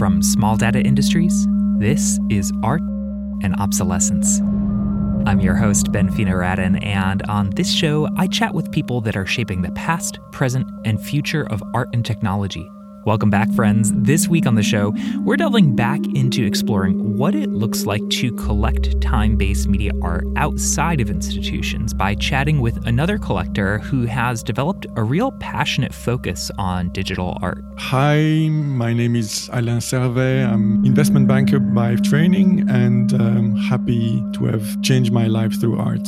From Small Data Industries, this is Art and Obsolescence. I'm your host, Ben Fino-Radin, and on this show, I chat with people that are shaping the past, present, and future of art and technology Welcome back, friends. This week on the show, we're delving back into exploring what it looks like to collect time based media art outside of institutions by chatting with another collector who has developed a real passionate focus on digital art. Hi, my name is Alain Servais. I'm investment banker by training and I'm happy to have changed my life through art.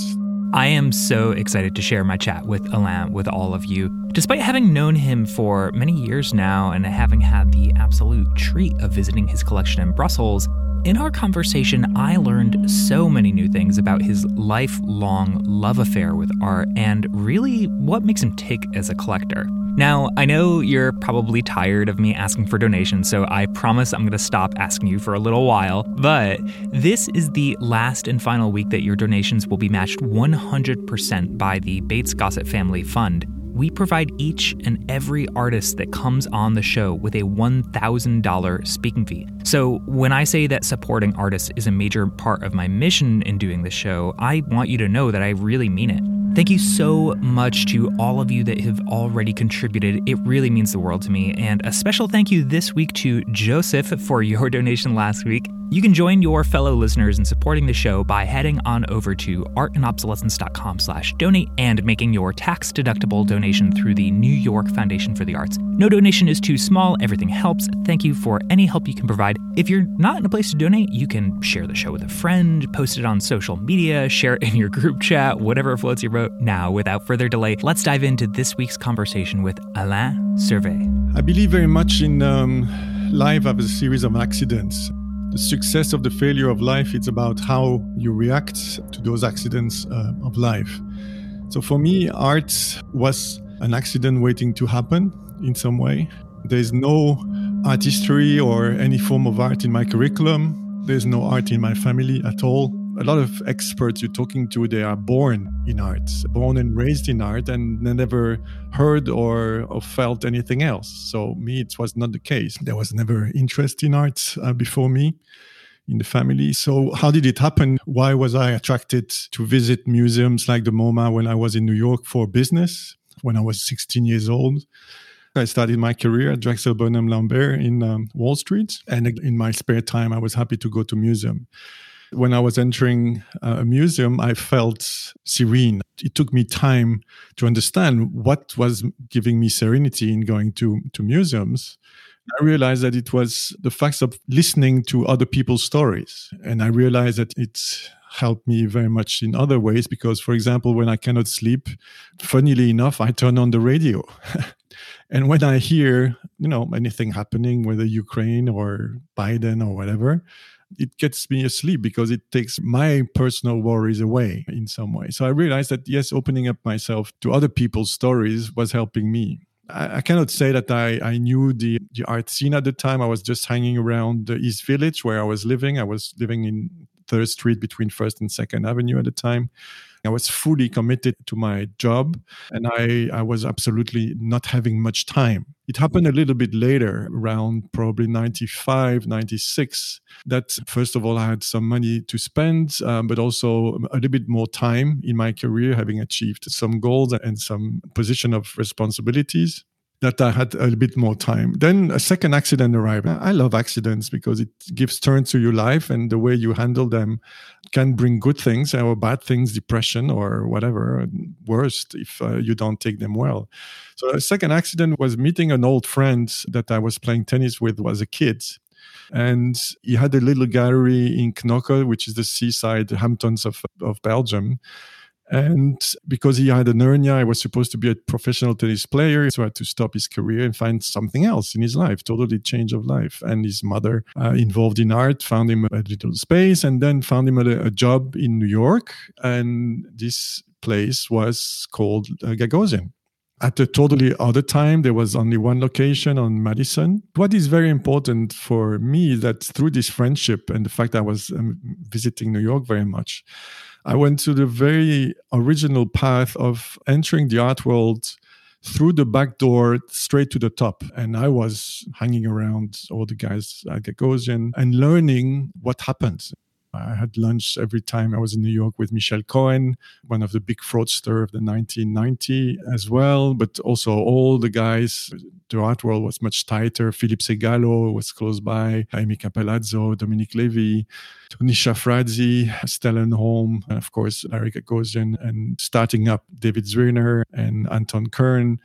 I am so excited to share my chat with Alain with all of you. Despite having known him for many years now and having had the absolute treat of visiting his collection in Brussels, in our conversation, I learned so many new things about his lifelong love affair with art and really what makes him tick as a collector. Now, I know you're probably tired of me asking for donations, so I promise I'm going to stop asking you for a little while. But this is the last and final week that your donations will be matched 100% by the Bates Gossett Family Fund. We provide each and every artist that comes on the show with a $1,000 speaking fee. So, when I say that supporting artists is a major part of my mission in doing the show, I want you to know that I really mean it. Thank you so much to all of you that have already contributed. It really means the world to me. And a special thank you this week to Joseph for your donation last week. You can join your fellow listeners in supporting the show by heading on over to artandobsolescence.com slash donate and making your tax-deductible donation through the New York Foundation for the Arts. No donation is too small. Everything helps. Thank you for any help you can provide. If you're not in a place to donate, you can share the show with a friend, post it on social media, share it in your group chat, whatever floats your boat. Now, without further delay, let's dive into this week's conversation with Alain Servais. I believe very much in um, life as a series of accidents. The success of the failure of life it's about how you react to those accidents uh, of life. So for me art was an accident waiting to happen in some way. There's no art history or any form of art in my curriculum. There's no art in my family at all a lot of experts you're talking to they are born in art born and raised in art and they never heard or, or felt anything else so me it was not the case there was never interest in art uh, before me in the family so how did it happen why was i attracted to visit museums like the moma when i was in new york for business when i was 16 years old I started my career at Drexel Burnham Lambert in um, Wall Street. And in my spare time, I was happy to go to museum. When I was entering uh, a museum, I felt serene. It took me time to understand what was giving me serenity in going to, to museums. I realized that it was the fact of listening to other people's stories. And I realized that it helped me very much in other ways because, for example, when I cannot sleep, funnily enough, I turn on the radio. and when I hear, you know, anything happening, whether Ukraine or Biden or whatever, it gets me asleep because it takes my personal worries away in some way. So I realized that, yes, opening up myself to other people's stories was helping me. I, I cannot say that I, I knew the, the art scene at the time. I was just hanging around the East Village where I was living. I was living in Third Street between First and Second Avenue at the time. I was fully committed to my job and I, I was absolutely not having much time. It happened a little bit later, around probably 95, 96, that first of all, I had some money to spend, um, but also a little bit more time in my career, having achieved some goals and some position of responsibilities that I had a bit more time. Then a second accident arrived. I love accidents because it gives turn to your life and the way you handle them can bring good things or bad things, depression or whatever, worst if uh, you don't take them well. So a second accident was meeting an old friend that I was playing tennis with as a kid. And he had a little gallery in Knokke, which is the seaside Hamptons of, of Belgium and because he had an hernia, I was supposed to be a professional tennis player. So I had to stop his career and find something else in his life, totally change of life. And his mother, uh, involved in art, found him a little space and then found him a, a job in New York. And this place was called uh, Gagosian. At a totally other time, there was only one location on Madison. What is very important for me that through this friendship and the fact that I was um, visiting New York very much, I went to the very original path of entering the art world through the back door straight to the top. And I was hanging around all the guys at Gagosian and learning what happened. I had lunch every time I was in New York with Michel Cohen, one of the big fraudster of the 1990 as well, but also all the guys. The art world was much tighter. Philippe Segalot was close by, Jaime Cappellazzo, Dominique Levy, Tony Shafrazi, Stellan Holm, and of course, Larry Gagosian, and starting up David Zwirner and Anton Kern.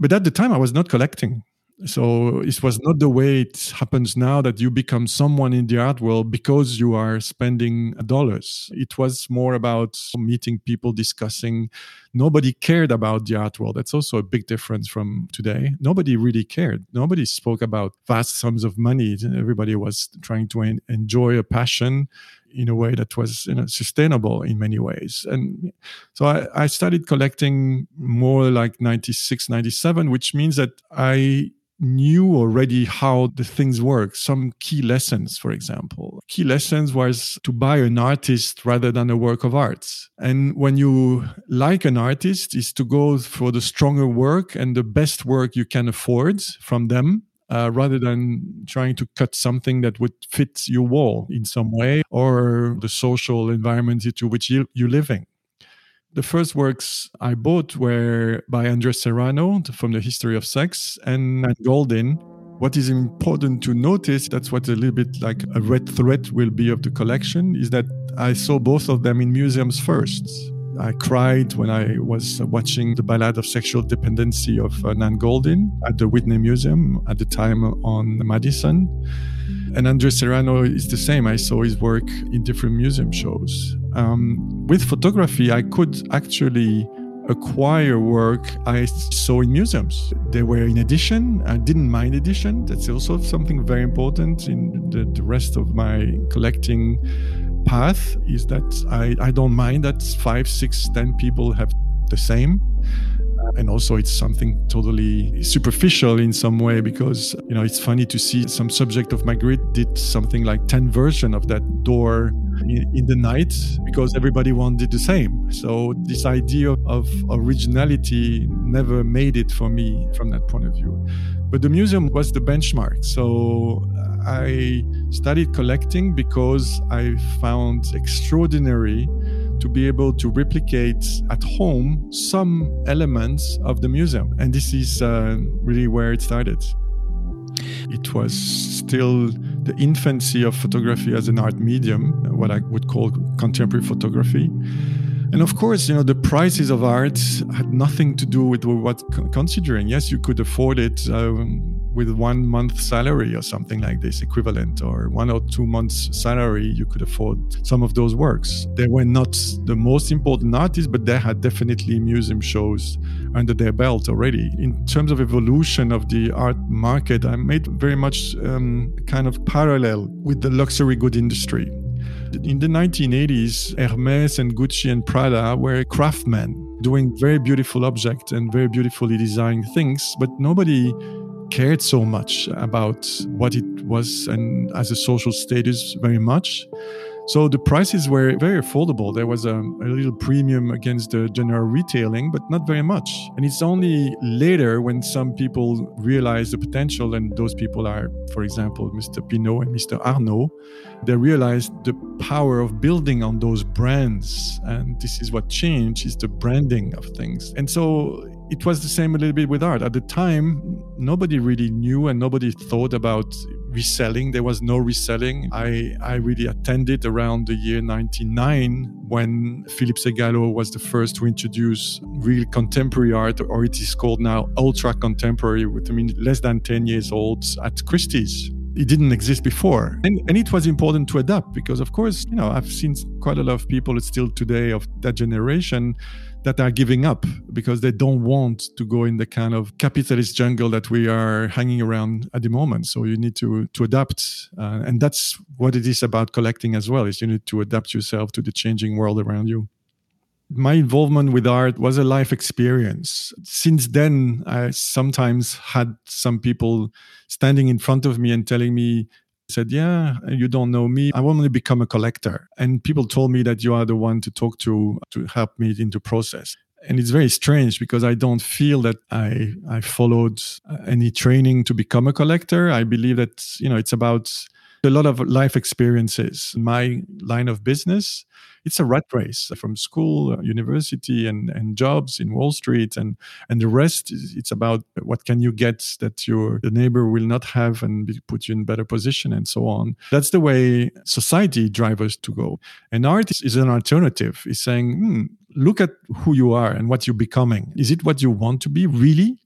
But at the time, I was not collecting. So it was not the way it happens now that you become someone in the art world because you are spending dollars. It was more about meeting people, discussing. Nobody cared about the art world. That's also a big difference from today. Nobody really cared. Nobody spoke about vast sums of money. Everybody was trying to en- enjoy a passion in a way that was you know, sustainable in many ways. And so I, I started collecting more like 96, 97, which means that I knew already how the things work. Some key lessons, for example. Key lessons was to buy an artist rather than a work of art. And when you like an artist is to go for the stronger work and the best work you can afford from them. Uh, rather than trying to cut something that would fit your wall in some way or the social environment into which you, you're living. The first works I bought were by Andres Serrano from the History of Sex and Nan Goldin. What is important to notice, that's what a little bit like a red thread will be of the collection, is that I saw both of them in museums first. I cried when I was watching the Ballad of Sexual Dependency of uh, Nan Goldin at the Whitney Museum at the time on Madison. And Andres Serrano is the same. I saw his work in different museum shows. Um, with photography, I could actually acquire work I saw in museums. They were in edition. I didn't mind edition. That's also something very important in the, the rest of my collecting path is that I, I don't mind that five, six, ten people have the same and also it's something totally superficial in some way because you know it's funny to see some subject of Magritte did something like 10 version of that door in, in the night because everybody wanted the same. So this idea of originality never made it for me from that point of view. But the museum was the benchmark. So uh, i started collecting because i found extraordinary to be able to replicate at home some elements of the museum. And this is uh, really where it started. It was still the infancy of photography as an art medium, what I would call contemporary photography. And of course, you know, the prices of art had nothing to do with what considering. Yes, you could afford it. Um, with one month salary or something like this equivalent or one or two months salary you could afford some of those works. They were not the most important artists but they had definitely museum shows under their belt already. In terms of evolution of the art market i made very much um, kind of parallel with the luxury good industry. In the 1980s, Hermes and Gucci and Prada were craftsmen doing very beautiful objects and very beautifully designed things, but nobody cared so much about what it was and as a social status very much. So the prices were very affordable. There was a, a, little premium against the general retailing, but not very much. And it's only later when some people realize the potential, and those people are, for example, Mr. Pinault and Mr. Arnault, they realized the power of building on those brands. And this is what changed is the branding of things. And so it was the same a little bit with art. At the time, nobody really knew and nobody thought about reselling. There was no reselling. I, I really attended around the year 99 when Philippe Segalot was the first to introduce real contemporary art, or it is called now ultra contemporary, with I mean less than 10 years old at Christie's it didn't exist before. And, and it was important to adapt because, of course, you know, I've seen quite a lot of people still today of that generation that are giving up because they don't want to go in the kind of capitalist jungle that we are hanging around at the moment. So you need to to adapt, uh, and that's what it is about collecting as well. Is you need to adapt yourself to the changing world around you my involvement with art was a life experience. Since then, I sometimes had some people standing in front of me and telling me, said, Yeah, you don't know me. I want to become a collector. And people told me that you are the one to talk to to help me in the process. and it's very strange because I don't feel that I I followed uh, any training to become a collector. I believe that you know it's about a lot of life experiences. My line of business, it's a rat race from school, uh, university, and, and jobs in Wall Street, and and the rest. Is, it's about what can you get that your the neighbor will not have, and be, put you in better position, and so on. That's the way society drives us to go. And art is, is an alternative. It's saying, hmm, look at who you are and what you're becoming. Is it what you want to be really?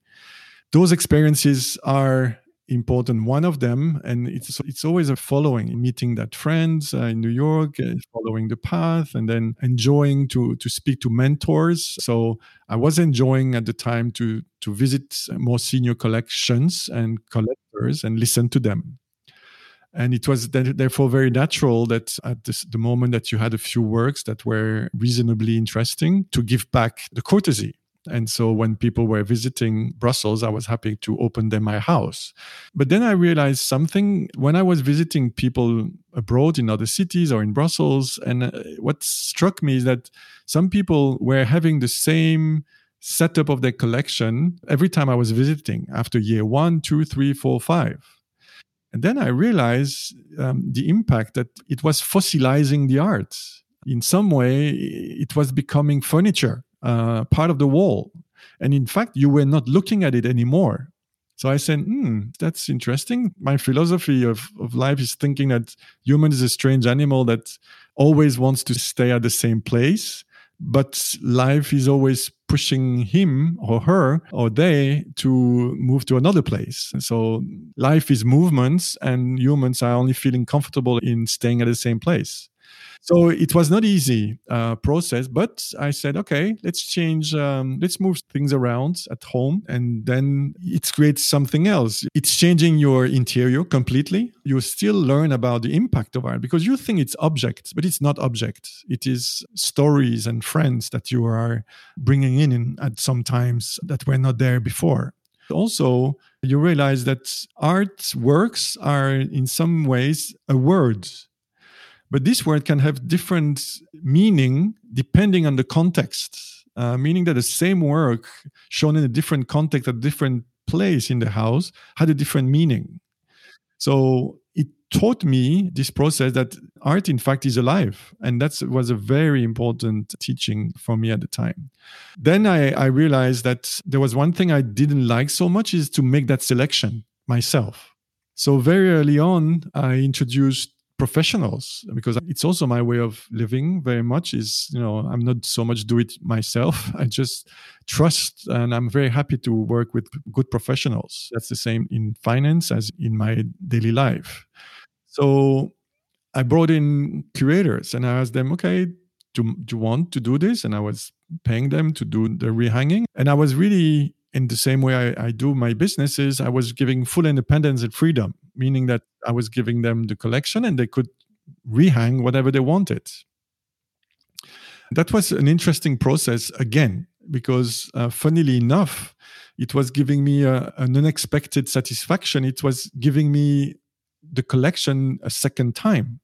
Those experiences are important one of them and it's it's always a following meeting that friends uh, in new york uh, following the path and then enjoying to to speak to mentors. So i was enjoying at the time to to visit more senior collections and collectors and listen to them. And it was therefore very natural that at this, the moment that you had a few works that were reasonably interesting to give back the courtesy and so when people were visiting Brussels, I was happy to open them my house. But then I realized something when I was visiting people abroad in other cities or in Brussels. And uh, what struck me is that some people were having the same setup of their collection every time I was visiting after year one, two, three, four, five. And then I realized um, the impact that it was fossilizing the art. In some way, it was becoming furniture uh, part of the wall. And in fact, you were not looking at it anymore. So I said, hmm, that's interesting. My philosophy of, of life is thinking that human is a strange animal that always wants to stay at the same place, but life is always pushing him or her or they to move to another place. So life is movements, and humans are only feeling comfortable in staying at the same place so it was not easy uh, process but i said okay let's change um, let's move things around at home and then it creates something else. It's changing your interior completely. You still learn about the impact of art because you think it's object but it's not object it is stories and friends that you are bringing in at some times that were not there before. Also you realize that art works are in some ways a word but this word can have different meaning depending on the context, uh, meaning that the same work shown in a different context, at a different place in the house, had a different meaning. So it taught me this process that art, in fact, is alive. And that was a very important teaching for me at the time. Then I, I realized that there was one thing I didn't like so much is to make that selection myself. So very early on, I introduced professionals because it's also my way of living very much is you know i'm not so much do it myself. I just trust and i'm very happy to work with good professionals. That's the same in finance as in my daily life. So i brought in curators and i asked them okay do, do you want to do this? And i was paying them to do the rehanging. And i was really in the same way I, I, do my businesses, I was giving full independence and freedom, meaning that I was giving them the collection and they could rehang whatever they wanted. That was an interesting process again, because uh, funnily enough, it was giving me a, an unexpected satisfaction. It was giving me the collection a second time.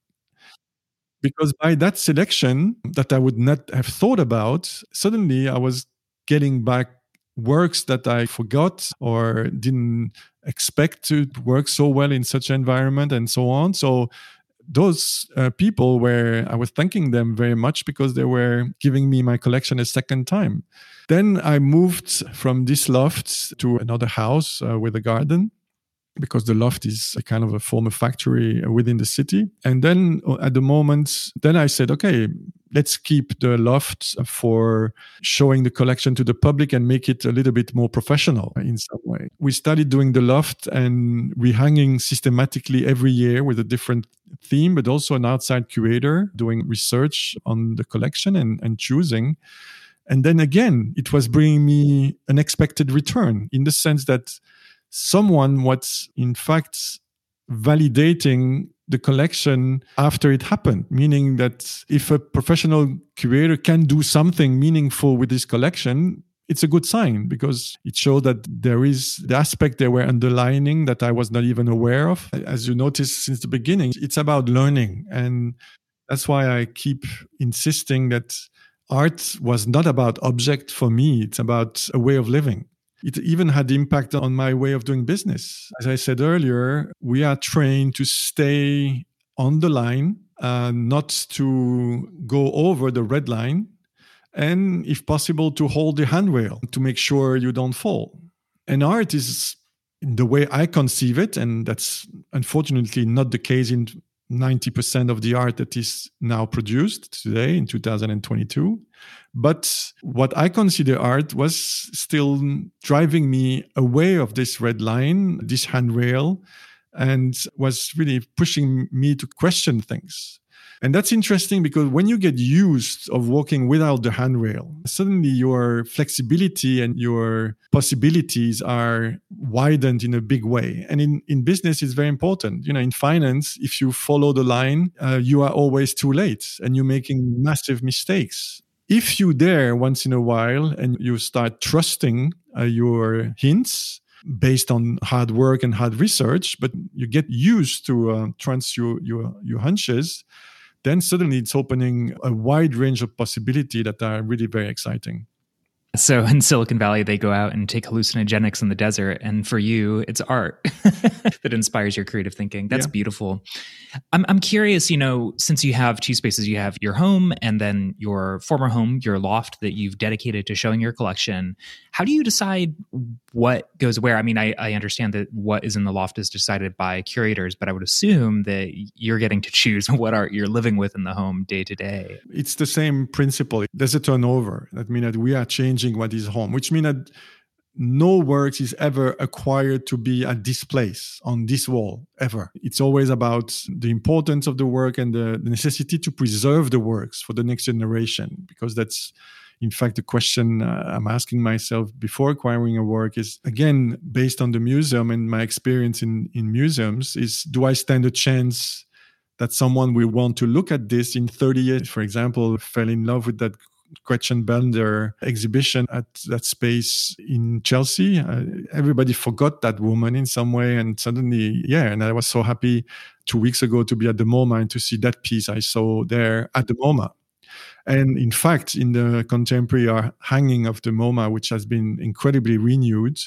Because by that selection that I would not have thought about, suddenly I was getting back works that I forgot or didn't expect to work so well in such an environment and so on. So those uh, people were i was thanking them very much because they were giving me my collection a second time then i moved from this loft to another house uh, with a garden because the loft is a kind of a former factory within the city. And then uh, at the moment, then I said, okay, let's keep the loft for showing the collection to the public and make it a little bit more professional in some way. We started doing the loft and rehanging systematically every year with a different theme, but also an outside curator doing research on the collection and, and choosing. And then again, it was bringing me an expected return in the sense that someone was in fact validating the collection after it happened, meaning that if a professional curator can do something meaningful with this collection, it's a good sign because it showed that there is the aspect they were underlining that I was not even aware of. As you noticed since the beginning, it's about learning. And that's why I keep insisting that art was not about object for me, it's about a way of living. It even had impact on my way of doing business. As I said earlier, we are trained to stay on the line, uh, not to go over the red line, and if possible, to hold the handrail to make sure you don't fall. And art is the way I conceive it, and that's unfortunately not the case in 90% of the art that is now produced today in 2022. But what I consider art was still driving me away of this red line, this handrail, and was really pushing me to question things. And that's interesting because when you get used of walking without the handrail, suddenly your flexibility and your possibilities are widened in a big way. And in, in business, it's very important. You know, in finance, if you follow the line, uh, you are always too late and you're making massive mistakes. If you dare once in a while and you start trusting uh, your hints, based on hard work and hard research, but you get used to uh, trust your, your, your hunches, then suddenly it's opening a wide range of possibility that are really very exciting. So in Silicon Valley, they go out and take hallucinogenics in the desert. And for you, it's art that inspires your creative thinking. That's yeah. beautiful. I'm, I'm curious, you know, since you have two spaces, you have your home and then your former home, your loft that you've dedicated to showing your collection. How do you decide what goes where? I mean, I, I understand that what is in the loft is decided by curators, but I would assume that you're getting to choose what art you're living with in the home day to day. It's the same principle. There's a turnover. That means that we are changing changing what is home, which means that no works is ever acquired to be at this place on this wall ever. It's always about the importance of the work and the necessity to preserve the works for the next generation because that's in fact the question uh, i'm asking myself before acquiring a work is again based on the museum and my experience in in museums is do i stand a chance that someone will want to look at this in 30 years? For example fell in love with that Gretchen Bender exhibition at that space in Chelsea. Uh, everybody forgot that woman in some way, and suddenly, yeah. And I was so happy two weeks ago to be at the MoMA and to see that piece I saw there at the MoMA. And in fact, in the contemporary hanging of the MoMA, which has been incredibly renewed,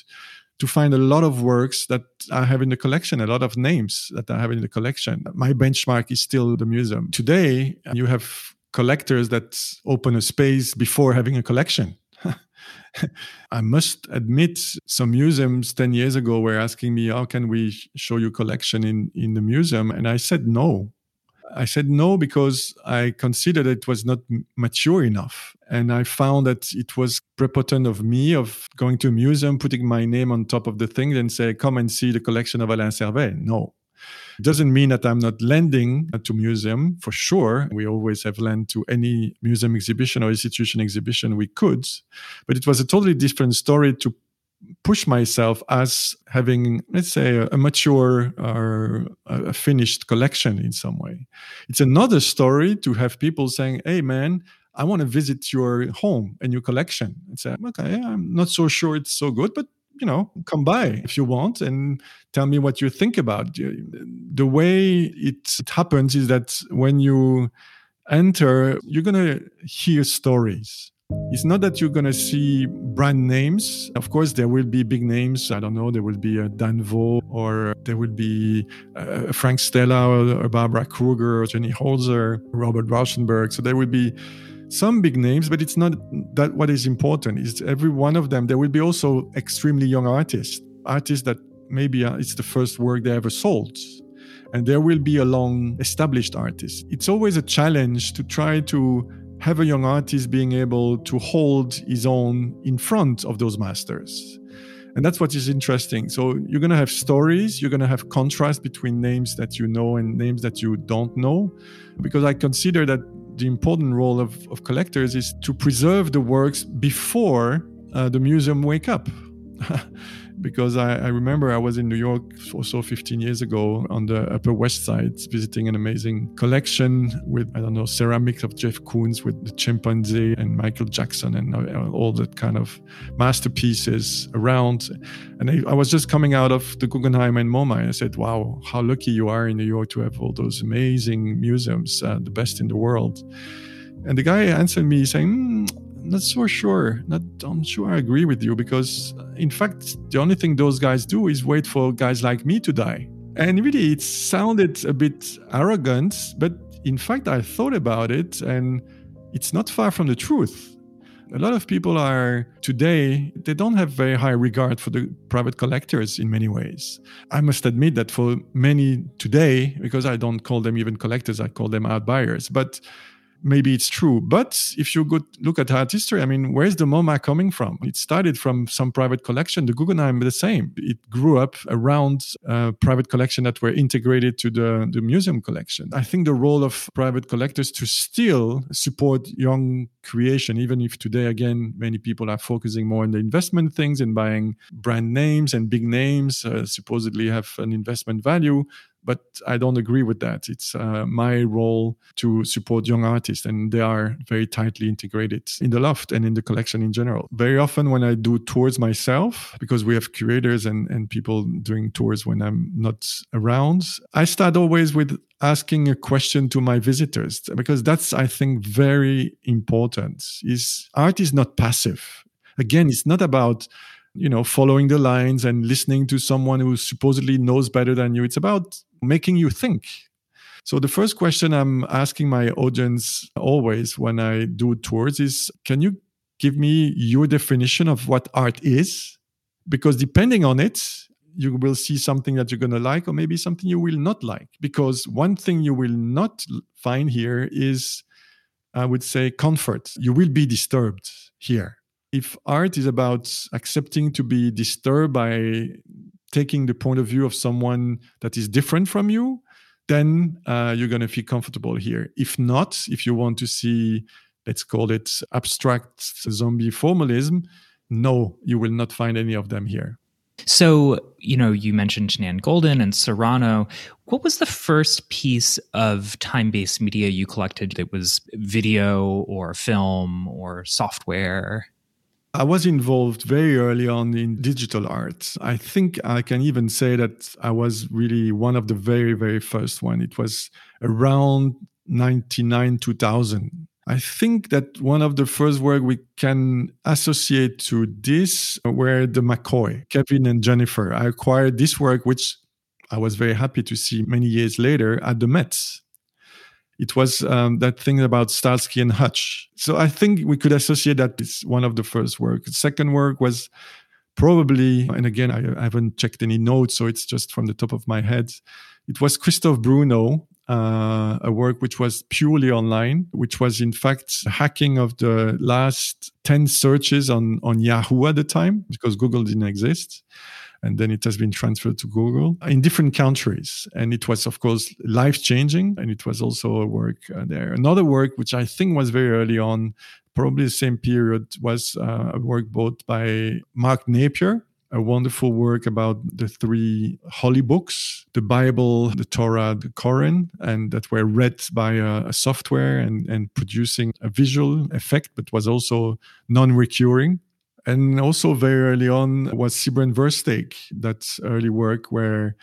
to find a lot of works that I have in the collection, a lot of names that I have in the collection. My benchmark is still the museum. Today, you have collectors that open a space before having a collection. I must admit, some museums 10 years ago were asking me, How can we show you collection in, in the museum? And I said no. I said no because I considered it was not mature enough. And I found that it was prepotent of me of going to a museum, putting my name on top of the thing, and say, Come and see the collection of Alain Servais. No. It doesn't mean that I'm not lending to museum for sure. We always have lent to any museum exhibition or institution exhibition we could, but it was a totally different story to push myself as having, let's say, a, mature or a finished collection in some way. It's another story to have people saying, "Hey, man." I want to visit your home and your collection and say, uh, okay, I'm not so sure it's so good, but you know, come by if you want and tell me what you think about. The way it happens is that when you enter, you're going to hear stories. It's not that you're going to see brand names. Of course, there will be big names. I don't know. There will be a Danh Vo or there will be a Frank Stella or Barbara Kruger or Jenny Holzer, Robert Rauschenberg. So there will be some big names, but it's not that what is important. Is every one of them. There will be also extremely young artists, artists that maybe uh, it's the first work they ever sold. And there will be a long established artist. It's always a challenge to try to have a young artist being able to hold his own in front of those masters. And that's what is interesting. So you're going to have stories, you're going to have contrast between names that you know and names that you don't know. Because I consider that the important role of, of collectors is to preserve the works before uh, the museum wake up. because I, I, remember I was in New York also 15 years ago on the Upper West Side visiting an amazing collection with, I don't know, ceramics of Jeff Koons with the chimpanzee and Michael Jackson and all that kind of masterpieces around. And I, I, was just coming out of the Guggenheim and MoMA. And I said, wow, how lucky you are in New York to have all those amazing museums, uh, the best in the world. And the guy answered me saying, mm, not so sure. Not I'm sure I agree with you because in fact the only thing those guys do is wait for guys like me to die. And really it sounded a bit arrogant, but in fact I thought about it and it's not far from the truth a lot of people are today, they don't have very high regard for the private collectors in many ways. I must admit that for many today, because I don't call them even collectors, I call them out buyers. But maybe it's true. But if you go look at art history, I mean, where's the MoMA coming from? It started from some private collection. The Guggenheim, the same. It grew up around private collection that were integrated to the, the museum collection. I think the role of private collectors to still support young creation, even if today, again, many people are focusing more on the investment things and buying brand names and big names, uh, supposedly have an investment value but I don't agree with that. It's uh, my role to support young artists, and they are very tightly integrated in the loft and in the collection in general. Very often, when I do tours myself, because we have curators and, and people doing tours when I'm not around, I start always with asking a question to my visitors because that's i think very important is art is not passive again it's not about you know following the lines and listening to someone who supposedly knows better than you. It's about making you think. So the first question i'm asking my audience always when i do tours is can you give me your definition of what art is? Because depending on it you will see something that you're going to like or maybe something you will not like. Because one thing you will not find here is i would say comfort. You will be disturbed here if art is about accepting to be disturbed by taking the point of view of someone that is different from you, then uh, you're going to feel comfortable here. If not, if you want to see, let's call it abstract zombie formalism, no, you will not find any of them here. So, you know, you mentioned Nan Goldin and Serrano. What was the first piece of time based media you collected that was video or film or software? I was involved very early on in digital art. I think I can even say that I was really one of the very, very first one. It was around 99, 2000. I think that one of the first work we can associate to this were the McCoy, Kevin and Jennifer. I acquired this work, which I was very happy to see many years later at the Met it was um, that thing about Starsky and Hutch. So I think we could associate that it's one of the first work. Second work was probably, and again, I, I, haven't checked any notes, so it's just from the top of my head. It was Christophe Bruno, uh, a work which was purely online, which was in fact hacking of the last 10 searches on, on Yahoo at the time, because Google didn't exist and then it has been transferred to Google in different countries. And it was, of course, life changing. And it was also a work uh, there. Another work, which I think was very early on, probably the same period, was uh, a work both by Mark Napier. A wonderful work about the three holy books, the Bible, the Torah, the Koran, and that were read by a, a software and, and producing a visual effect, but was also non recurring and also very early on was Siebren Versteeg, that early work where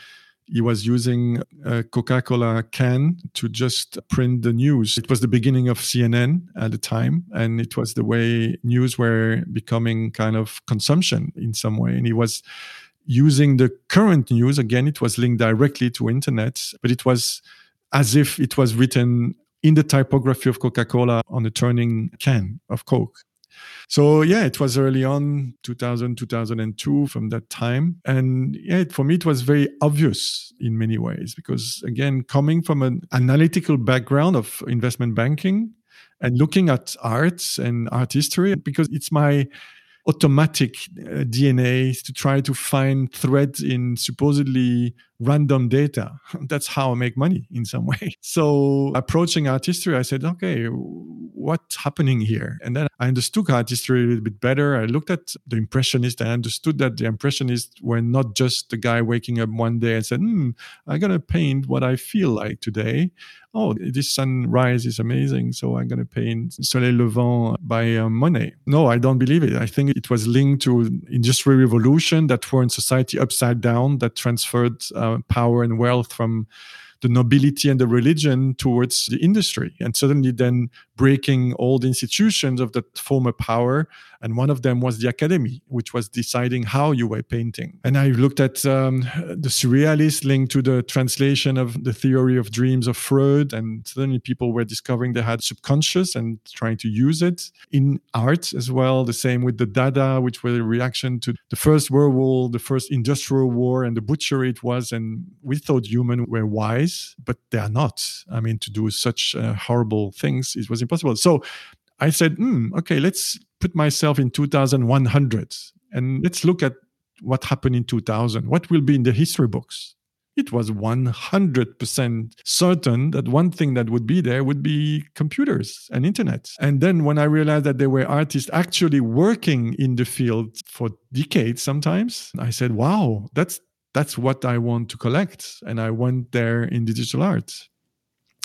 he was using a Coca-Cola can to just print the news. It was the beginning of CNN at the time, and it was the way news were becoming kind of consumption in some way. And he was using the current news again. It was linked directly to internet, but it was as if it was written in the typography of Coca-Cola on the turning can of Coke. So yeah, it was early on 2000, 2002 from that time. And yeah, for me, it was very obvious in many ways because again, coming from an analytical background of investment banking and looking at arts and art history, because it's my automatic uh, DNA to try to find threads in supposedly random data. That's how I make money in some way. So approaching art history, I said, okay, what's happening here? And then I understood art history a little bit better. I looked at the Impressionists. I understood that the Impressionists were not just the guy waking up one day and said, hmm, I'm going to paint what I feel like today. Oh, this sunrise is amazing. So I'm going to paint Soleil Levant by uh, Monet. No, I don't believe it. I think it was linked to industrial revolution that turned society upside down, that transferred uh, power and wealth from the nobility and the religion towards the industry. And suddenly then breaking all the institutions of that former power. And one of them was the academy, which was deciding how you were painting. And I looked at um, the surrealists linked to the translation of the theory of dreams of Freud. And suddenly people were discovering they had subconscious and trying to use it in art as well. The same with the Dada, which were a reaction to the First World War, the first industrial war, and the butchery it was. And we thought humans were wise, but they are not. I mean, to do such uh, horrible things, it was impossible. So I said, mm, okay, let's put myself in 2100 and let's look at what happened in 2000. What will be in the history books? It was 100% certain that one thing that would be there would be computers and internet. And then when I realized that there were artists actually working in the field for decades sometimes, I said, wow, that's that's what I want to collect. And I went there in digital art.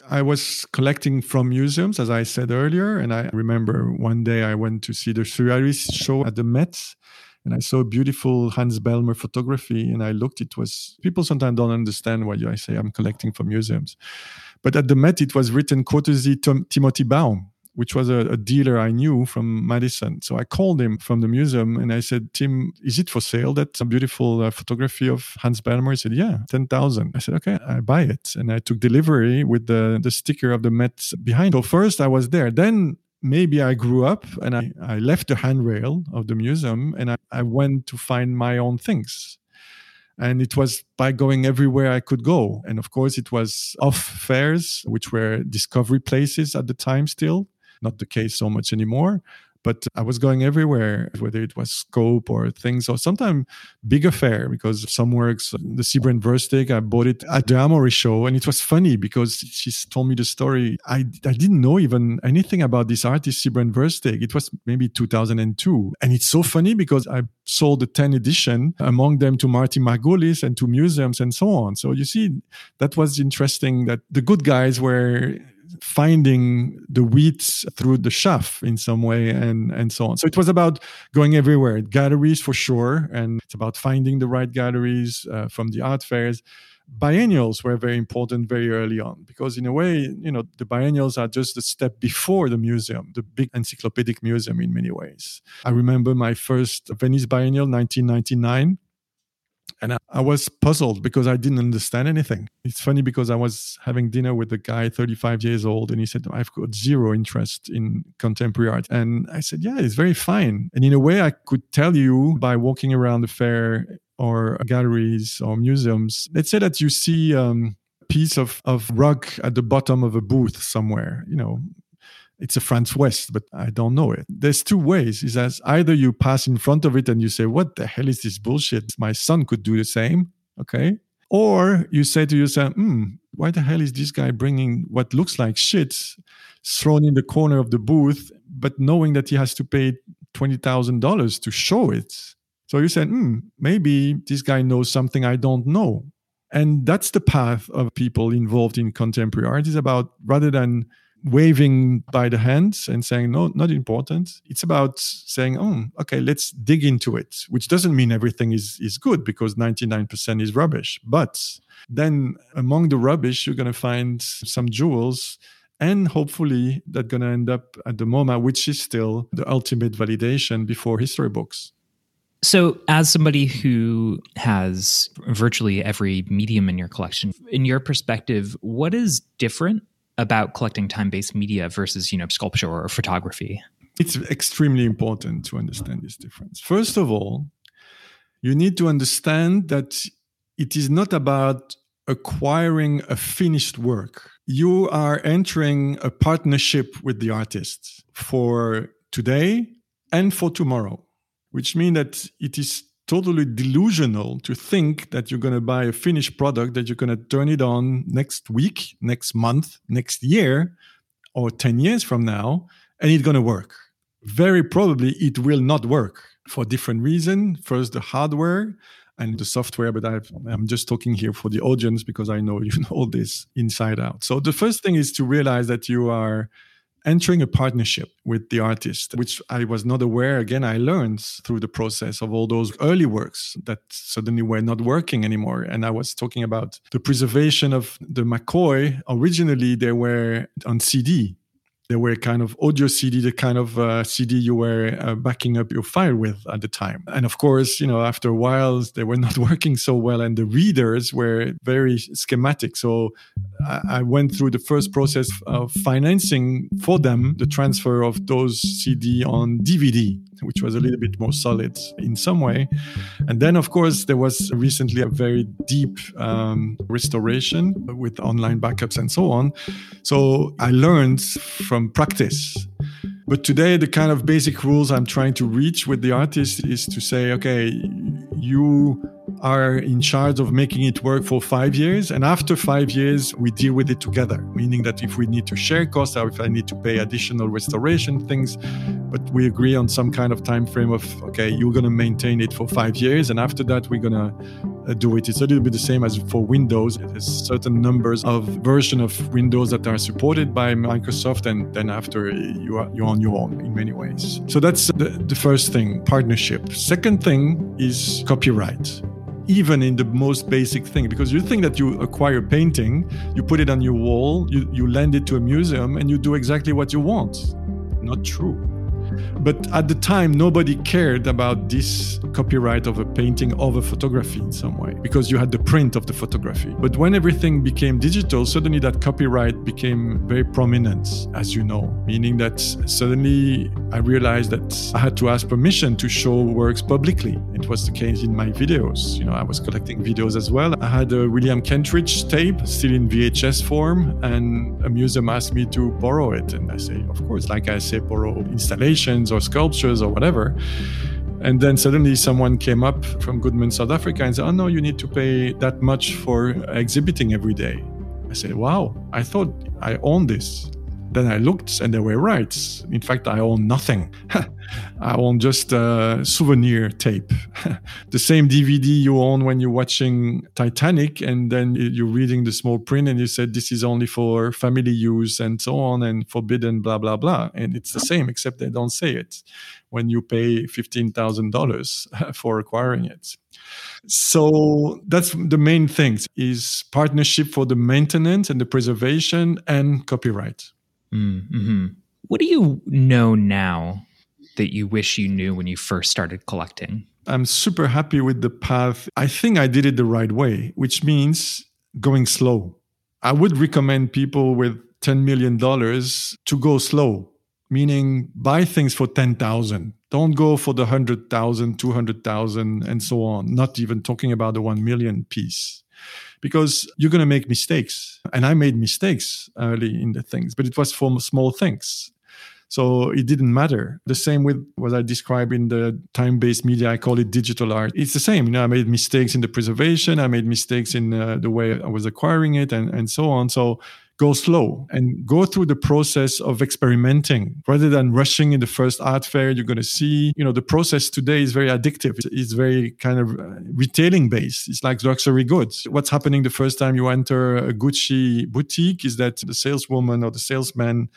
I was collecting from museums, as I said earlier. And I remember one day I went to see the Surrealist show at the Met. And I saw beautiful Hans Bellmer photography. And I looked, it was, people sometimes don't understand why I say I'm collecting from museums. But at the Met, it was written courtesy Tom, Timothy Baum which was a, a, dealer I knew from Madison. So I called him from the museum and I said, Tim, is it for sale? That's a beautiful uh, photography of Hans Bellmer. He said, yeah, 10,000. I said, okay, I buy it. And I took delivery with the, the sticker of the Met behind. So first I was there. Then maybe I grew up and I, I left the handrail of the museum and I, I went to find my own things and it was by going everywhere I could go. And of course, it was off fairs, which were discovery places at the time still not the case so much anymore but I was going everywhere, whether it was scope or things, or sometimes big affair because some works, the Siebren Versteeg, I bought it at the Armory show. And it was funny because she told me the story. I, I didn't know even anything about this artist, Siebren Versteeg. It was maybe 2002. And it's so funny because I sold the 10 edition among them to Martin Margulies and to museums and so on. So you see, that was interesting that the good guys were finding the weeds through the chaff in some way and and so on. So it was about going everywhere. Galleries for sure and it's about finding the right galleries uh, from the art fairs. Biennials were very important very early on because in a way you know the biennials are just a step before the museum the big encyclopedic museum in many ways. I remember my first venice biennial 1999 and I, was puzzled because I didn't understand anything. It's funny because I was having dinner with a guy, 35 years old, and he said, I've got zero interest in contemporary art. And I said, Yeah, it's very fine. And in a way, I could tell you by walking around the fair or galleries or museums, let's say that you see um, a piece of, of rug at the bottom of a booth somewhere, you know, it's a Franz West, but I don't know it. There's two ways. Is as either you pass in front of it and you say, What the hell is this bullshit? My son could do the same. Okay. Or you say to yourself, hmm, why the hell is this guy bringing what looks like shit thrown in the corner of the booth, but knowing that he has to pay $20,000 to show it? So you said, hmm, maybe this guy knows something I don't know. And that's the path of people involved in contemporary art is about rather than waving by the hands and saying no not important. It's about saying oh okay let's dig into it which doesn't mean everything is is good because 99% is rubbish. But then among the rubbish you're going to find some jewels and hopefully that's going to end up at the MoMA which is still the ultimate validation before history books. So, as somebody who has virtually every medium in your collection, in your perspective, what is different about collecting time-based media versus you know sculpture or photography? It's extremely important to understand this difference. First of all you need to understand that it is not about acquiring a finished work. You are entering a partnership with the artist for today and for tomorrow which means that it is totally delusional to think that you're going to buy a finished product that you're going to turn it on next week, next month, next year, or 10 years from now, and it's going to work. Very probably it will not work for different reasons. First, the hardware and the software, but i am just talking here for the audience because I know you know all this inside out. So the first thing is to realize that you are entering a partnership with the artist, which I was not aware. Again, I learned through the process of all those early works that suddenly were not working anymore. And I was talking about the preservation of the McCoy. Originally, they were on CD they were kind of audio CD, the kind of uh, CD you were uh, backing up your file with at the time. And of course, you know, after a while, they were not working so well, and the readers were very schematic. So I, went through the first process of financing for them the transfer of those CD on DVD, which was a little bit more solid in some way. And then, of course, there was recently a very deep um, restoration with online backups and so on. So I learned from practice. But today, the kind of basic rules I'm trying to reach with the artist is to say, okay, you are in charge of making it work for five years. And after five years, we deal with it together, meaning that if we need to share costs or if I need to pay additional restoration things, but we agree on some kind of time frame of, okay, you're going to maintain it for five years. And after that, we're going to uh, do it. It's a little bit the same as for Windows. There's certain numbers of version of Windows that are supported by Microsoft, and then after you are you're on your own in many ways. So that's the, the first thing, partnership. Second thing is copyright even in the most basic thing because you think that you acquire painting you put it on your wall you, you lend it to a museum and you do exactly what you want. Not true but at the time, nobody cared about this copyright of a painting of a photography in some way because you had the print of the photography. But when everything became digital, suddenly that copyright became very prominent, as you know, meaning that suddenly I realized that I had to ask permission to show works publicly. It was the case in my videos. You know, I was collecting videos as well. I had a William Kentridge tape still in VHS form, and a museum asked me to borrow it. And I say, of course, like I say, borrow installations or sculptures or whatever. And then suddenly someone came up from Goodman, South Africa and said, Oh, no, you need to pay that much for exhibiting every day. I said, Wow, I thought I owned this. Then I looked and they were right. In fact, I own nothing. I own just a souvenir tape. the same DVD you own when you're watching Titanic and then you're reading the small print and you said this is only for family use and so on and forbidden, blah, blah, blah. And it's the same, except they don't say it when you pay $15,000 for acquiring it. So that's the main things is partnership for the maintenance and the preservation and copyright. Mm-hmm. What do you know now that you wish you knew when you first started collecting? I'm super happy with the path. I think I did it the right way, which means going slow. I would recommend people with $10 million to go slow, meaning buy things for 10,000. Don't go for the 100,000, 200,000, and so on. Not even talking about the 1 million piece because you're going to make mistakes. And I made mistakes early in the things, but it was for small things. So it didn't matter. The same with what I describe in the time based media, I call it digital art. It's the same. You know, I made mistakes in the preservation, I made mistakes in uh, the way I was acquiring it, and, and so on. So go slow and go through the process of experimenting rather than rushing in the first art fair you're going to see you know the process today is very addictive it's very kind of uh, retailing based it's like luxury goods what's happening the first time you enter a gucci boutique is that the saleswoman or the salesman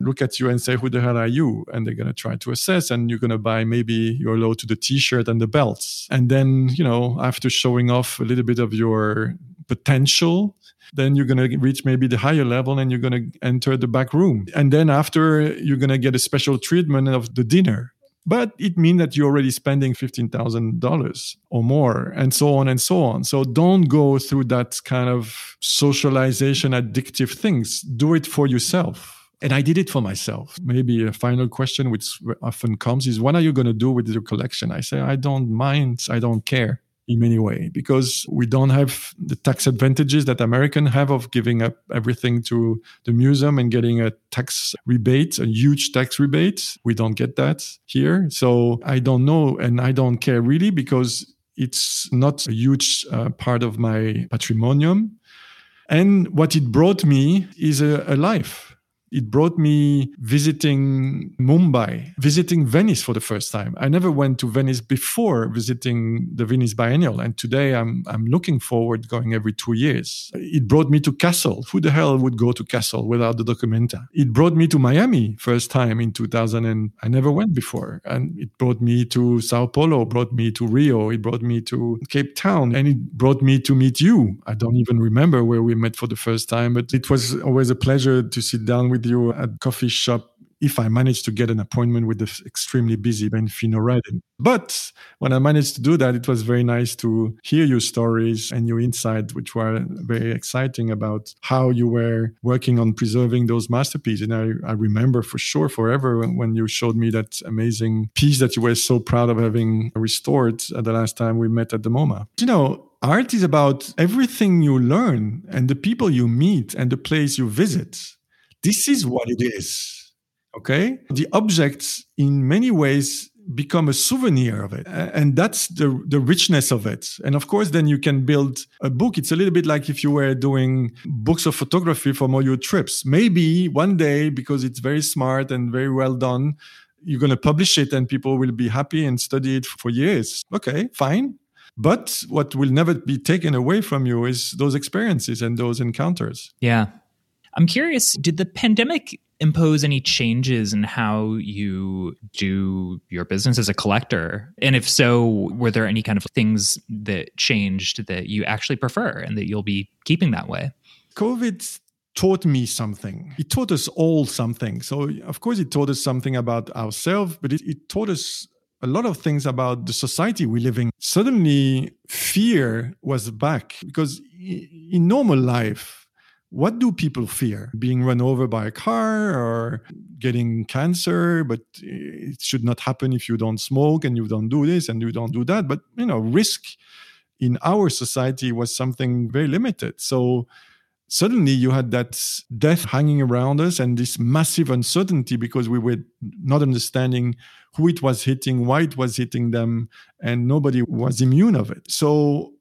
look at you and say, Who the hell are you? And they're going to try to assess, and you're going to buy maybe your low to the t shirt and the belts. And then, you know, after showing off a little bit of your potential, then you're going to reach maybe the higher level and you're going to enter the back room. And then after, you're going to get a special treatment of the dinner. But it means that you're already spending $15,000 or more, and so on and so on. So don't go through that kind of socialization addictive things. Do it for yourself. And I did it for myself. Maybe a final question, which often comes, is what are you going to do with your collection? I say, I don't mind. I don't care in many ways because we don't have the tax advantages that Americans have of giving up everything to the museum and getting a tax rebate, a huge tax rebate. We don't get that here. So I don't know and I don't care really because it's not a huge uh, part of my patrimonium. And what it brought me is a, a life It brought me visiting Mumbai, visiting Venice for the first time. I never went to Venice before visiting the Venice Biennial. And today I'm, I'm looking forward going every two years. It brought me to Kassel. Who the hell would go to Kassel without the Documenta? It brought me to Miami first time in 2000 and I never went before. And it brought me to Sao Paulo, brought me to Rio, it brought me to Cape Town, and it brought me to meet you. I don't even remember where we met for the first time, but it was always a pleasure to sit down with you at coffee shop if I managed to get an appointment with the extremely busy Ben Fino-Radin. But when I managed to do that, it was very nice to hear your stories and your insight, which were very exciting about how you were working on preserving those masterpieces. And I, I remember for sure forever when you showed me that amazing piece that you were so proud of having restored the last time we met at the MoMA. You know, art is about everything you learn and the people you meet and the place you visit. This is what it is Okay. The objects in many ways become a souvenir of it. And that's the, the richness of it. And of course, then you can build a book. It's a little bit like if you were doing books of photography for all your trips. Maybe one day, because it's very smart and very well done, you're going to publish it and people will be happy and study it for years. Okay, fine. But what will never be taken away from you is those experiences and those encounters. Yeah. I'm curious, did the pandemic impose any changes in how you do your business as a collector? And if so, were there any kind of things that changed that you actually prefer and that you'll be keeping that way? COVID taught me something. It taught us all something. So, of course, it taught us something about ourselves, but it, it taught us a lot of things about the society we live in. Suddenly, fear was back because in normal life, what do people fear? Being run over by a car or getting cancer, but it should not happen if you don't smoke and you don't do this and you don't do that. But, you know, risk in our society was something very limited. So suddenly you had that death hanging around us and this massive uncertainty because we were not understanding who it was hitting, why it was hitting them, and nobody was immune of it. So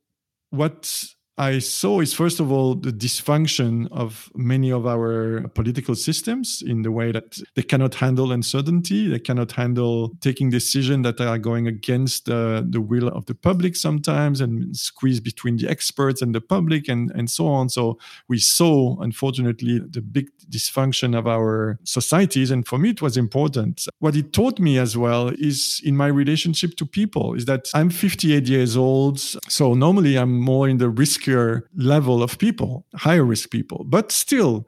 what I saw is first of all the dysfunction of many of our political systems in the way that they cannot handle uncertainty, they cannot handle taking decisions that are going against uh, the will of the public sometimes and squeeze between the experts and the public and, and so on. So we saw, unfortunately, the big dysfunction of our societies. And for me, it was important. What it taught me as well is in my relationship to people is that I'm 58 years old. So normally I'm more in the risk riskier level of people, higher risk people. But still,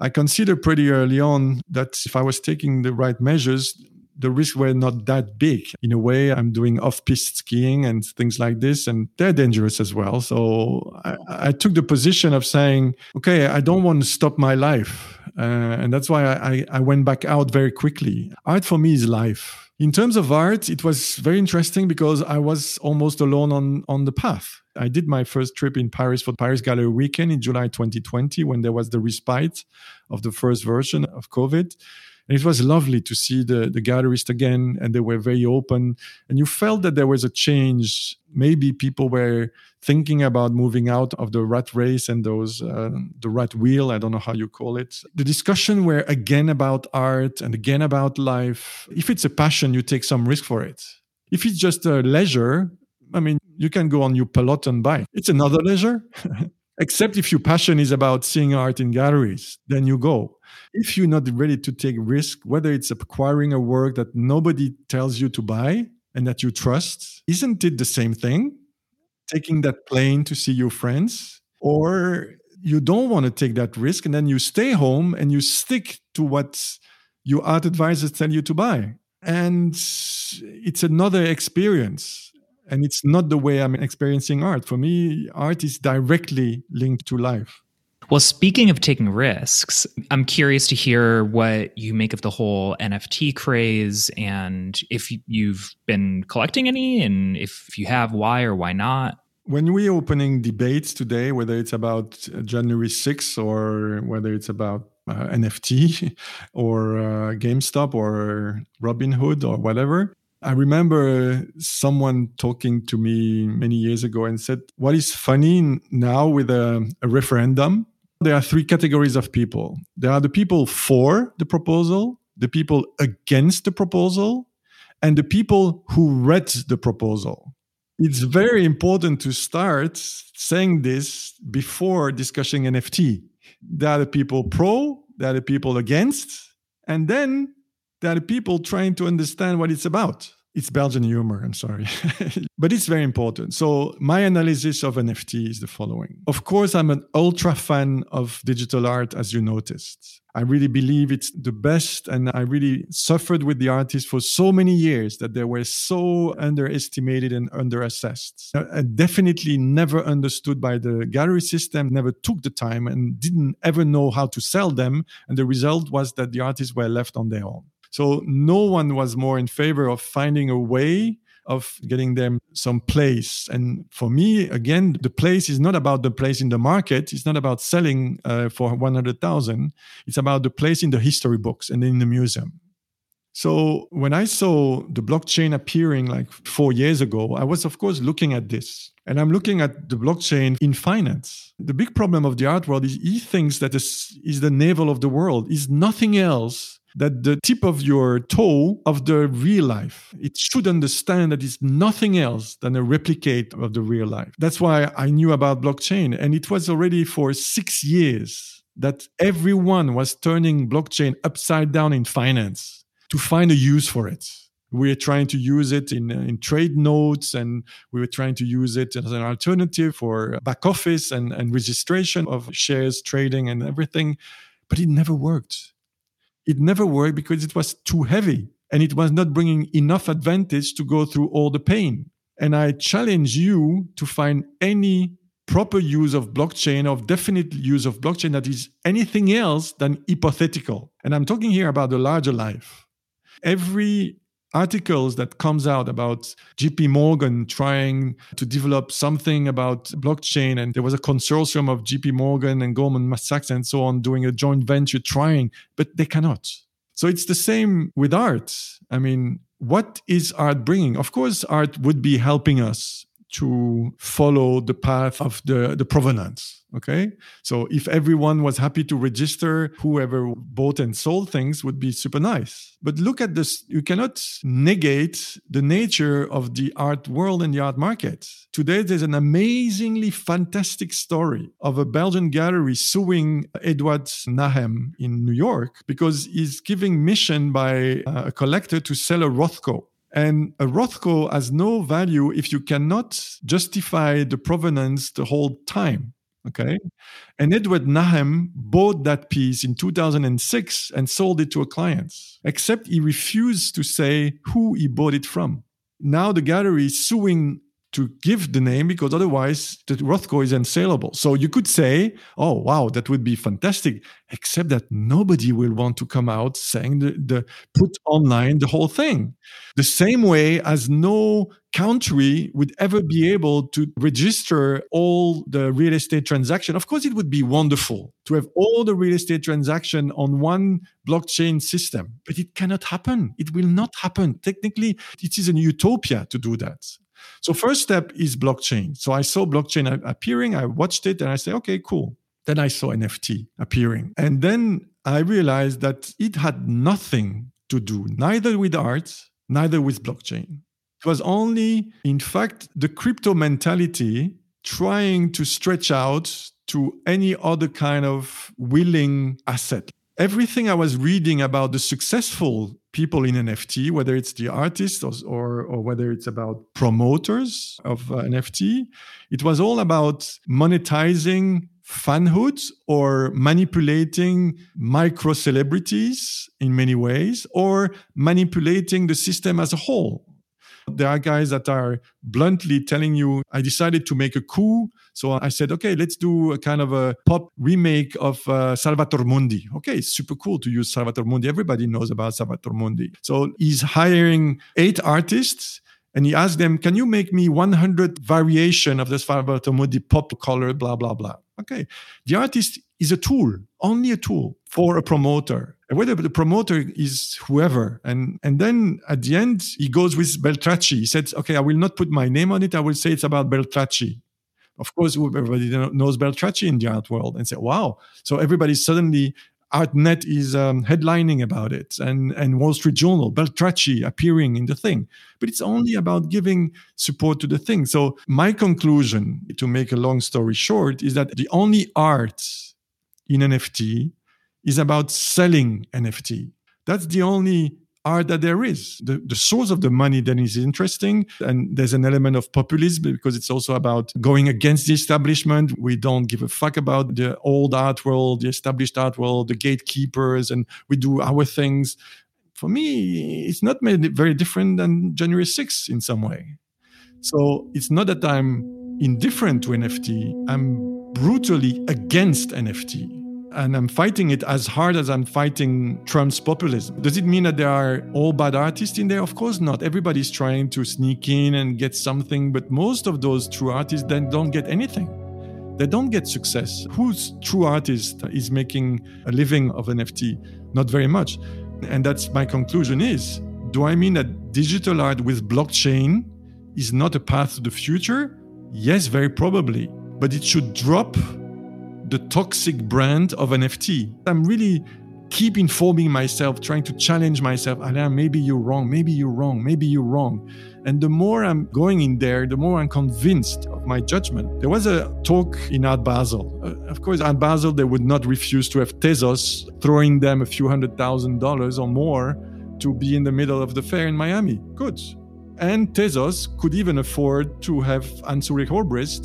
I consider pretty early on that if I was taking the right measures, the risks were not that big. In a way, I'm doing off piste skiing and things like this, and they're dangerous as well. So I, I, took the position of saying, okay, I don't want to stop my life. Uh, and that's why I, I went back out very quickly. Art for me is life. In terms of art, it was very interesting because I was almost alone on, on the path. I did my first trip in Paris for Paris Gallery Weekend in July 2020 when there was the respite of the first version of COVID. And it was lovely to see the, the galleries again, and they were very open. And you felt that there was a change. Maybe people were thinking about moving out of the rat race and those uh, the rat wheel. I don't know how you call it. The discussion were again about art and again about life. If it's a passion, you take some risk for it. If it's just a leisure, I mean, you can go on your Peloton bike. It's another leisure. Except if your passion is about seeing art in galleries, then you go. If you're not ready to take risk, whether it's acquiring a work that nobody tells you to buy and that you trust, isn't it the same thing? Taking that plane to see your friends? Or you don't want to take that risk and then you stay home and you stick to what your art advisors tell you to buy. And it's another experience and it's not the way I'm experiencing art. For me, art is directly linked to life. Well, speaking of taking risks, I'm curious to hear what you make of the whole NFT craze and if you've been collecting any, and if you have, why or why not. When we're opening debates today, whether it's about January 6th or whether it's about uh, NFT or uh, GameStop or Robinhood or whatever, I remember someone talking to me many years ago and said, What is funny now with a, a referendum? There are three categories of people. There are the people for the proposal, the people against the proposal, and the people who read the proposal. It's very important to start saying this before discussing NFT. There are the people pro, there are the people against, and then there are the people trying to understand what it's about. It's Belgian humor, I'm sorry. but it's very important. So, my analysis of NFT is the following. Of course, I'm an ultra fan of digital art, as you noticed. I really believe it's the best, and I really suffered with the artists for so many years that they were so underestimated and underassessed. I definitely never understood by the gallery system, never took the time, and didn't ever know how to sell them. And the result was that the artists were left on their own. So no one was more in favor of finding a way of getting them some place. And for me, again, the place is not about the place in the market. It's not about selling uh, for 100,000. It's about the place in the history books and in the museum. So when I saw the blockchain appearing like four years ago, I was, of course, looking at this. And I'm looking at the blockchain in finance. The big problem of the art world is he thinks that is, is the navel of the world, is nothing else that the tip of your toe of the real life. It should understand that it's nothing else than a replicate of the real life. That's why I knew about blockchain. And it was already for six years that everyone was turning blockchain upside down in finance to find a use for it. We were trying to use it in, in trade notes and we were trying to use it as an alternative for back office and, and registration of shares trading and everything. But it never worked it never worked because it was too heavy and it was not bringing enough advantage to go through all the pain. And I challenge you to find any proper use of blockchain, of definite use of blockchain that is anything else than hypothetical. And I'm talking here about the larger life. Every articles that comes out about JP Morgan trying to develop something about blockchain and there was a consortium of JP Morgan and Goldman Sachs and so on doing a joint venture trying but they cannot. So it's the same with art. I mean what is art bringing? Of course art would be helping us to follow the path of the, the provenance. Okay. So if everyone was happy to register, whoever bought and sold things would be super nice. But look at this. You cannot negate the nature of the art world and the art market. Today, there's an amazingly fantastic story of a Belgian gallery suing Edward Nahem in New York because he's giving mission by uh, a collector to sell a Rothko. And a Rothko has no value if you cannot justify the provenance the whole time. Okay. And Edward Nahem bought that piece in 2006 and sold it to a client, except he refused to say who he bought it from. Now the gallery is suing to give the name because otherwise the Rothko is unsaleable. So you could say, oh, wow, that would be fantastic, except that nobody will want to come out saying the, the put online the whole thing. The same way as no country would ever be able to register all the real estate transaction. Of course, it would be wonderful to have all the real estate transaction on one blockchain system, but it cannot happen. It will not happen. Technically, it is a utopia to do that. So first step is blockchain. So I saw blockchain appearing, I watched it and I said, okay, cool. Then I saw NFT appearing. And then I realized that it had nothing to do, neither with art, neither with blockchain. It was only, in fact, the crypto mentality trying to stretch out to any other kind of willing asset everything I was reading about the successful people in NFT, whether it's the artists or, or, or whether it's about promoters of uh, NFT, it was all about monetizing fanhood or manipulating micro celebrities in many ways or manipulating the system as a whole. There are guys that are bluntly telling you, I decided to make a coup. So I said, okay, let's do a kind of a pop remake of uh, Salvator Mundi. Okay, it's super cool to use Salvator Mundi. Everybody knows about Salvator Mundi. So he's hiring eight artists and he asked them, can you make me 100 variation of this Salvator Mundi pop color, blah, blah, blah. Okay. The artist is a tool, only a tool for a promoter. Whether the promoter is whoever. And, and then at the end, he goes with Beltracchi. He said, okay, I will not put my name on it. I will say it's about Beltracchi. of course, everybody knows Beltracchi in the art world and say, wow. So everybody suddenly ArtNet is um, headlining about it and, and Wall Street Journal, Beltracchi appearing in the thing. But it's only about giving support to the thing. So, my conclusion, to make a long story short, is that the only art in NFT is about selling NFT. That's the only art that there is. The, the source of the money then is interesting. And there's an element of populism because it's also about going against the establishment. We don't give a fuck about the old art world, the established art world, the gatekeepers, and we do our things. For me, it's not very different than January 6th in some way. So it's not that I'm indifferent to NFT, I'm brutally against NFT and I'm fighting it as hard as I'm fighting Trump's populism. Does it mean that there are all bad artists in there? Of course not. Everybody's trying to sneak in and get something, but most of those true artists then don't get anything. They don't get success. Whose true artist is making a living of NFT? Not very much. And that's my conclusion is, do I mean that digital art with blockchain is not a path to the future? Yes, very probably. But it should drop the toxic brand of NFT. I'm really keep informing myself, trying to challenge myself. Alain, maybe you're wrong. Maybe you're wrong. Maybe you're wrong. And the more I'm going in there, the more I'm convinced of my judgment. There was a talk in Art Basel. Uh, of course, Art Basel, they would not refuse to have Tezos throwing them a few hundred thousand dollars or more to be in the middle of the fair in Miami. Good. And Tezos could even afford to have Hans-Ulrich Obrist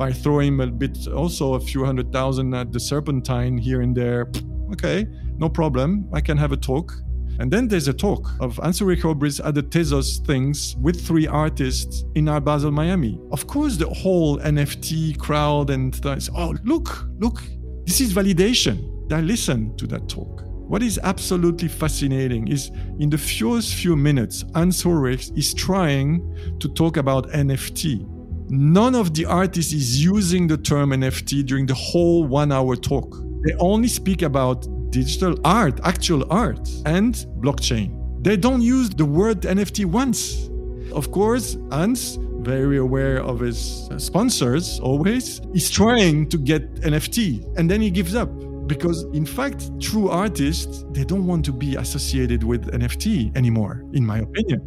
by throwing a bit, also a few hundred thousand at the Serpentine here and there. Okay, no problem. I can have a talk. And then there's a talk of Hans-Ulrich at the Tezos things with three artists in Art Basel, Miami. Of course, the whole NFT crowd and th- oh, look, look, this is validation. I listened to that talk. What is absolutely fascinating is in the first few minutes, Ulrich is trying to talk about NFT none of the artists is using the term NFT during the whole one hour talk. They only speak about digital art, actual art, and blockchain. They don't use the word NFT once. Of course, Hans, very aware of his uh, sponsors always, is trying to get NFT and then he gives up because in fact true artists they don't want to be associated with nft anymore in my opinion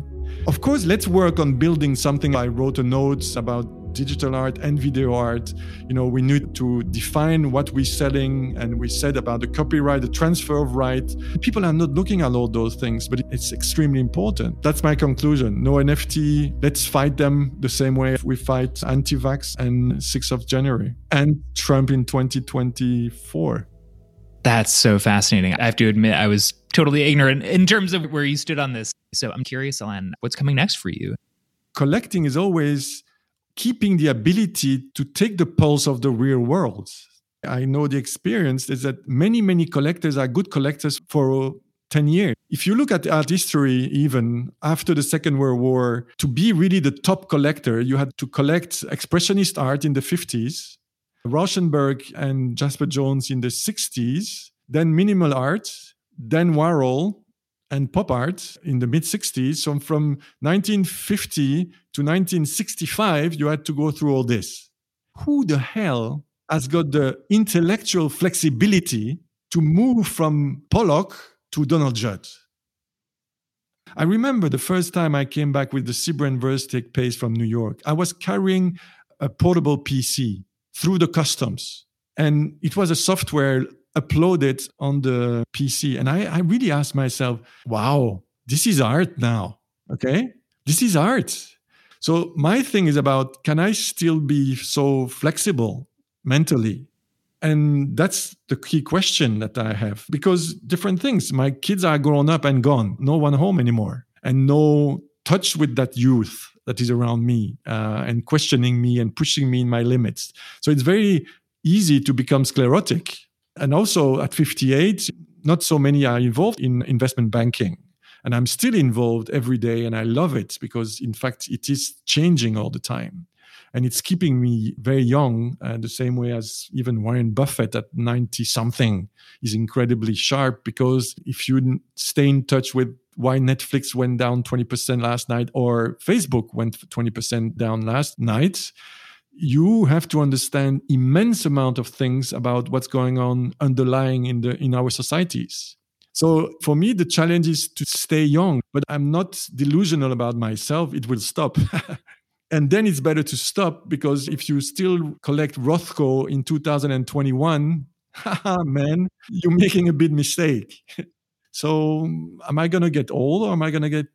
of course, let's work on building something. I wrote a note about digital art and video art. You know, we need to define what we're selling, and we said about the copyright, the transfer of right. People are not looking at all those things, but it's extremely important. That's my conclusion. No NFT. Let's fight them the same way we fight anti-vax and 6th of January and Trump in 2024. That's so fascinating. I have to admit, I was totally ignorant in terms of where you stood on this. So I'm curious, Alan, what's coming next for you? Collecting is always keeping the ability to take the pulse of the real world. I know the experience is that many, many collectors are good collectors for 10 years. If you look at art history, even after the Second World War, to be really the top collector, you had to collect expressionist art in the 50s, Rauschenberg and Jasper Johns in the 60s, then minimal art, then Warhol, and pop art in the mid 60s. So from 1950 to 1965, you had to go through all this. Who the hell has got the intellectual flexibility to move from Pollock to Donald Judd? I remember the first time I came back with the Siebren Versteeg paste from New York. I was carrying a portable PC through the customs. And it was a software uploaded on the PC. And I, I really asked myself, wow, this is art now. Okay. This is art. So my thing is about can I still be so flexible mentally? And that's the key question that I have because different things. My kids are grown up and gone, no one home anymore, and no touch with that youth that is around me uh, and questioning me and pushing me in my limits. So it's very easy to become sclerotic and also at 58, not so many are involved in investment banking. And I'm still involved every day and I love it because, in fact, it is changing all the time. And it's keeping me very young, uh, the same way as even Warren Buffett at 90 something is incredibly sharp. Because if you stay in touch with why Netflix went down 20% last night or Facebook went 20% down last night, you have to understand immense amount of things about what's going on underlying in the in our societies. So for me, the challenge is to stay young, but I'm not delusional about myself. It will stop. and then it's better to stop because if you still collect Rothko in 2021, man, you're making a big mistake. So, am I going to get old or am I going to get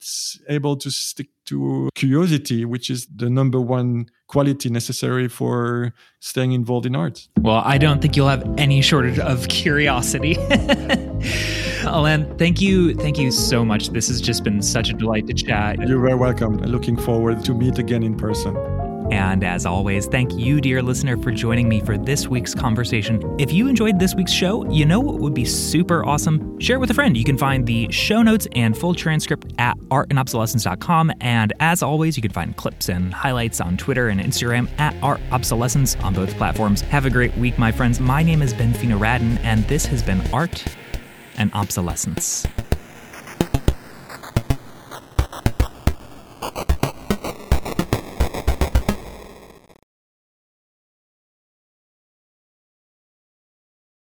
able to stick to curiosity, which is the number one quality necessary for staying involved in art? Well, I don't think you'll have any shortage of curiosity. Alan, thank you. Thank you so much. This has just been such a delight to chat. You're very welcome. Looking forward to meet again in person. And as always, thank you, dear listener, for joining me for this week's conversation. If you enjoyed this week's show, you know what would be super awesome? Share it with a friend. You can find the show notes and full transcript at artandobsolescence.com. And as always, you can find clips and highlights on Twitter and Instagram at artobsolescence on both platforms. Have a great week, my friends. My name is Ben Fino-Radin, and this has been Art and Obsolescence.